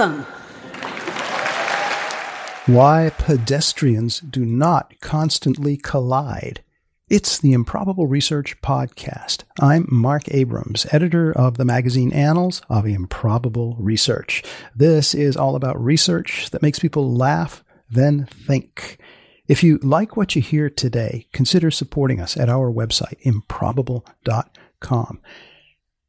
Welcome. Why pedestrians do not constantly collide. It's the Improbable Research Podcast. I'm Marc Abrahams, editor of the magazine Annals of Improbable Research. This is all about research that makes people laugh, then think. If you like what you hear today, consider supporting us at our website, improbable.com.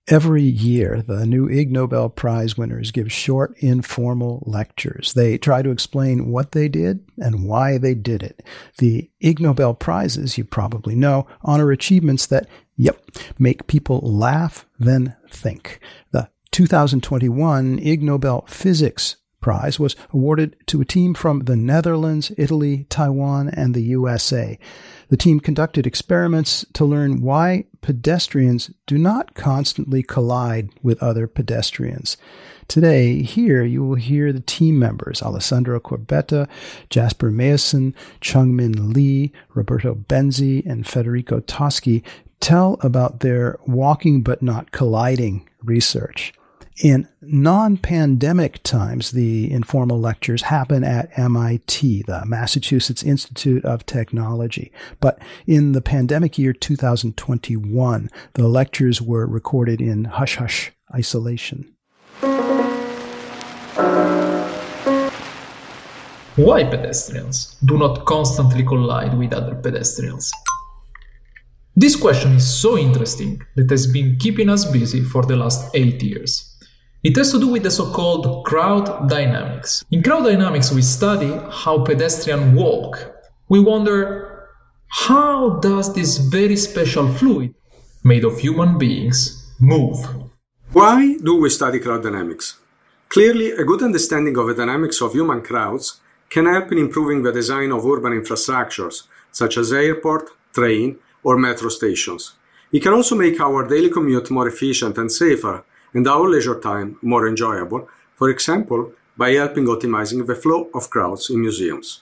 Every year, the new Ig Nobel Prize winners give short, informal lectures. They try to explain what they did and why they did it. The Ig Nobel Prizes, you probably know, honor achievements that, yep, make people laugh, then think. The 2021 Ig Nobel Physics Prize was awarded to a team from the Netherlands, Italy, Taiwan, and the USA. The team conducted experiments to learn why pedestrians do not constantly collide with other pedestrians. Today, here you will hear the team members Alessandro Corbetta, Jasper Meeusen, Chung-min Lee, Roberto Benzi, and Federico Toschi tell about their walking but not colliding research. In non pandemic times, the informal lectures happen at MIT, the Massachusetts Institute of Technology. But in the pandemic year 2021, the lectures were recorded in hush hush isolation. Why pedestrians do not constantly collide with other pedestrians? This question is so interesting that has been keeping us busy for the last eight years. It has to do with the so-called crowd dynamics. In crowd dynamics, we study how pedestrians walk. We wonder, how does this very special fluid, made of human beings, move? Why do we study crowd dynamics? Clearly, a good understanding of the dynamics of human crowds can help in improving the design of urban infrastructures, such as airport, train, or metro stations. It can also make our daily commute more efficient and safer, and our leisure time more enjoyable, for example, by helping optimizing the flow of crowds in museums.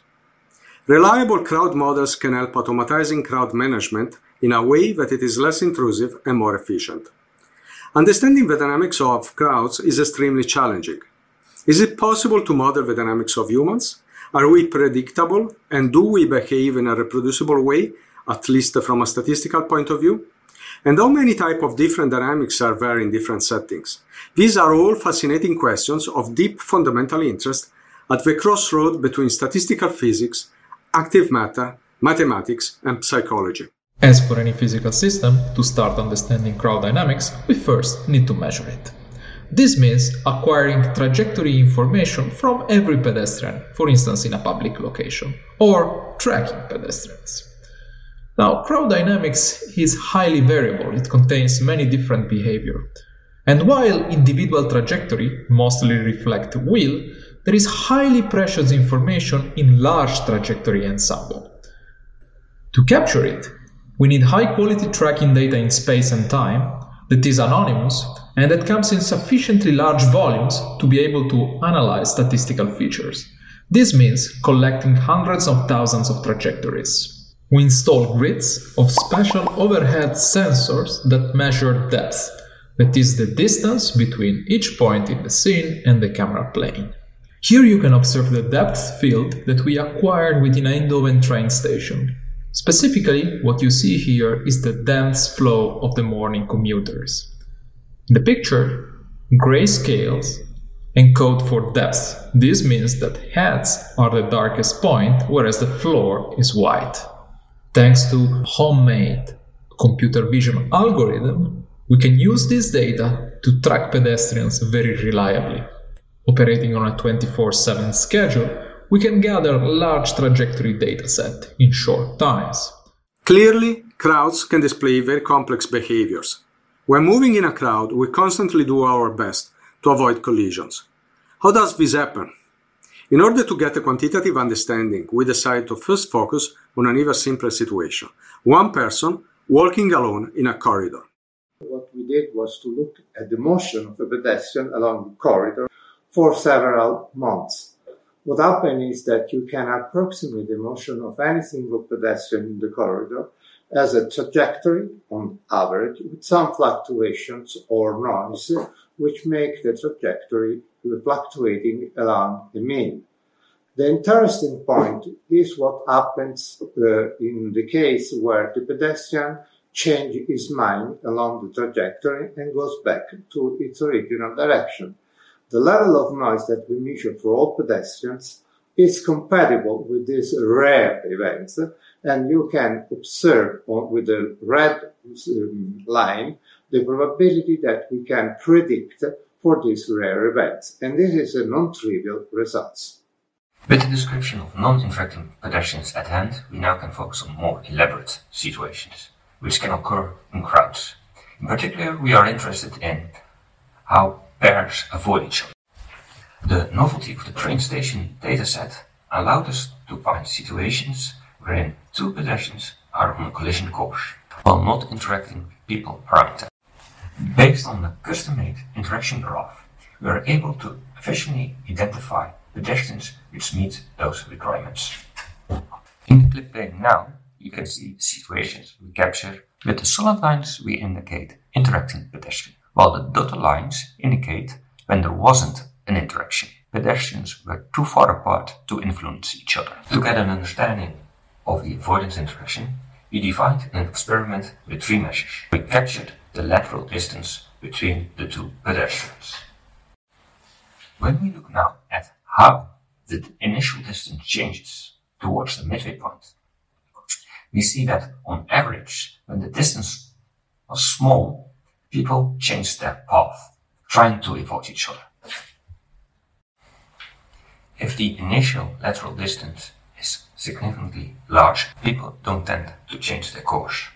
Reliable crowd models can help automatizing crowd management in a way that it is less intrusive and more efficient. Understanding the dynamics of crowds is extremely challenging. Is it possible to model the dynamics of humans? Are we predictable and do we behave in a reproducible way, at least from a statistical point of view? And how many type of different dynamics are there in different settings. These are all fascinating questions of deep fundamental interest at the crossroad between statistical physics, active matter, mathematics, and psychology. As for any physical system, to start understanding crowd dynamics, we first need to measure it. This means acquiring trajectory information from every pedestrian, for instance in a public location, or tracking pedestrians. Now, crowd dynamics is highly variable. It contains many different behavior. And while individual trajectory mostly reflect will, there is highly precious information in large trajectory ensemble. To capture it, we need high quality tracking data in space and time that is anonymous and that comes in sufficiently large volumes to be able to analyze statistical features. This means collecting hundreds of thousands of trajectories. We install grids of special overhead sensors that measure depth, that is the distance between each point in the scene and the camera plane. Here you can observe the depth field that we acquired within Eindhoven train station. Specifically, what you see here is the dense flow of the morning commuters. In the picture, gray scales encode for depth. This means that heads are the darkest point, whereas the floor is white. Thanks to homemade computer vision algorithm, we can use this data to track pedestrians very reliably. Operating on a 24-7 schedule, we can gather large trajectory dataset in short times. Clearly, crowds can display very complex behaviors. When moving in a crowd, we constantly do our best to avoid collisions. How does this happen? In order to get a quantitative understanding, we decide to first focus on an even simpler situation. One person walking alone in a corridor. What we did was to look at the motion of a pedestrian along the corridor for several months. What happened is that you can approximate the motion of any single pedestrian in the corridor as a trajectory on average with some fluctuations or noise which make the trajectory fluctuating along the mean. The interesting point is what happens uh, in the case where the pedestrian changes his mind along the trajectory and goes back to its original direction. The level of noise that we measure for all pedestrians is compatible with these rare events, and you can observe with the red um, line the probability that we can predict for these rare events. And this is a non-trivial result. With the description of non-interacting pedestrians at hand, we now can focus on more elaborate situations, which can occur in crowds. In particular, we are interested in how pairs avoid each other. The novelty of the train station dataset allowed us to find situations wherein two pedestrians are on a collision course, while not interacting with people around them. Based on the custom-made interaction graph, we are able to efficiently identify pedestrians which meet those requirements. In the clip playing now, you can see situations we capture. With the solid lines we indicate interacting pedestrian, while the dotted lines indicate when there wasn't an interaction. Pedestrians were too far apart to influence each other. To get an understanding of the avoidance interaction, we defined an experiment with three measures. We captured the lateral distance between the two pedestrians. When we look now at how the initial distance changes towards the midway point, we see that on average, when the distance was small, people changed their path, trying to avoid each other. If the initial lateral distance is significantly large, people don't tend to change their course.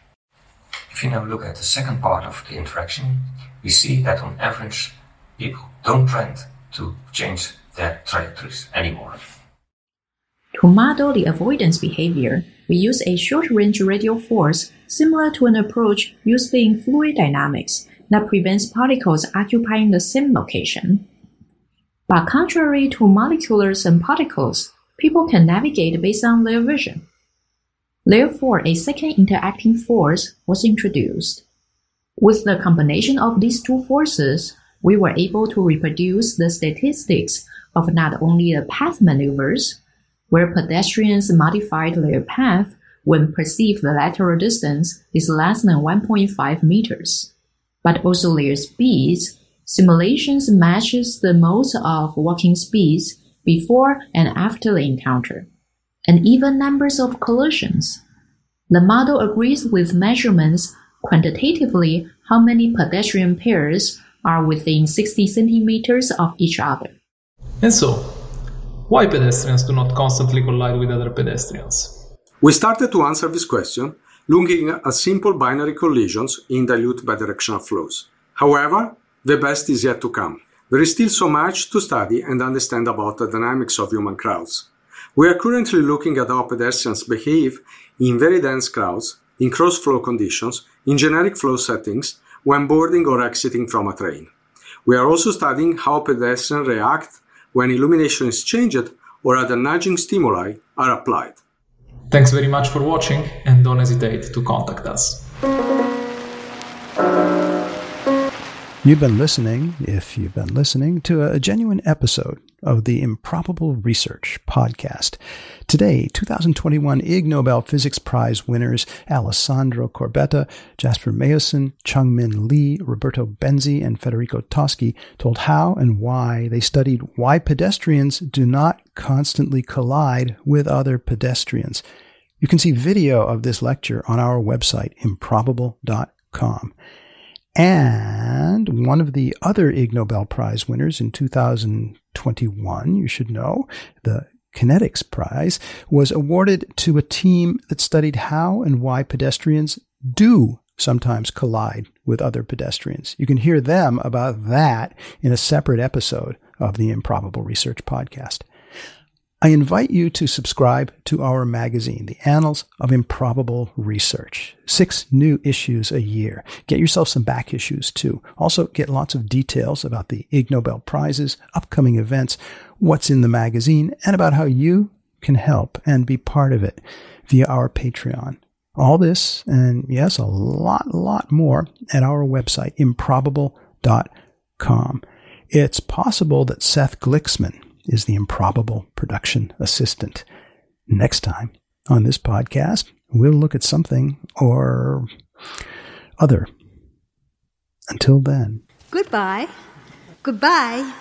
If you now look at the second part of the interaction, we see that on average, people don't tend to change their trajectories anymore. To model the avoidance behavior, we use a short-range radial force similar to an approach used in fluid dynamics that prevents particles occupying the same location. But contrary to molecules and particles, people can navigate based on their vision. Therefore, a second interacting force was introduced. With the combination of these two forces, we were able to reproduce the statistics of not only the path maneuvers, where pedestrians modified their path when perceived the lateral distance is less than 1.5 meters, but also their speeds Simulations matches the most of walking speeds before and after the encounter, and even numbers of collisions. The model agrees with measurements quantitatively how many pedestrian pairs are within 60 centimeters of each other. And so, why pedestrians do not constantly collide with other pedestrians? We started to answer this question looking at simple binary collisions in dilute bidirectional flows. However, the best is yet to come. There is still so much to study and understand about the dynamics of human crowds. We are currently looking at how pedestrians behave in very dense crowds, in cross-flow conditions, in generic flow settings, when boarding or exiting from a train. We are also studying how pedestrians react when illumination is changed or other nudging stimuli are applied. Thanks very much for watching and don't hesitate to contact us. You've been listening, if you've been listening, to a genuine episode of the Improbable Research podcast. Today, 2021 Ig Nobel Physics Prize winners Alessandro Corbetta, Jasper Meeusen, Chung-min Lee, Roberto Benzi, and Federico Toschi told how and why they studied why pedestrians do not constantly collide with other pedestrians. You can see video of this lecture on our website, improbable.com. And one of the other Ig Nobel Prize winners in 2021, you should know, the Kinetics Prize was awarded to a team that studied how and why pedestrians do sometimes collide with other pedestrians. You can hear them about that in a separate episode of the Improbable Research Podcast. I invite you to subscribe to our magazine, The Annals of Improbable Research. Six new issues a year. Get yourself some back issues too. Also get lots of details about the Ig Nobel Prizes, upcoming events, what's in the magazine, and about how you can help and be part of it via our Patreon. All this, and yes, a lot, lot more at our website, improbable.com. It's possible that Seth Gliksman is the improbable production assistant. Next time on this podcast, we'll look at something or other. Until then. Goodbye. Goodbye.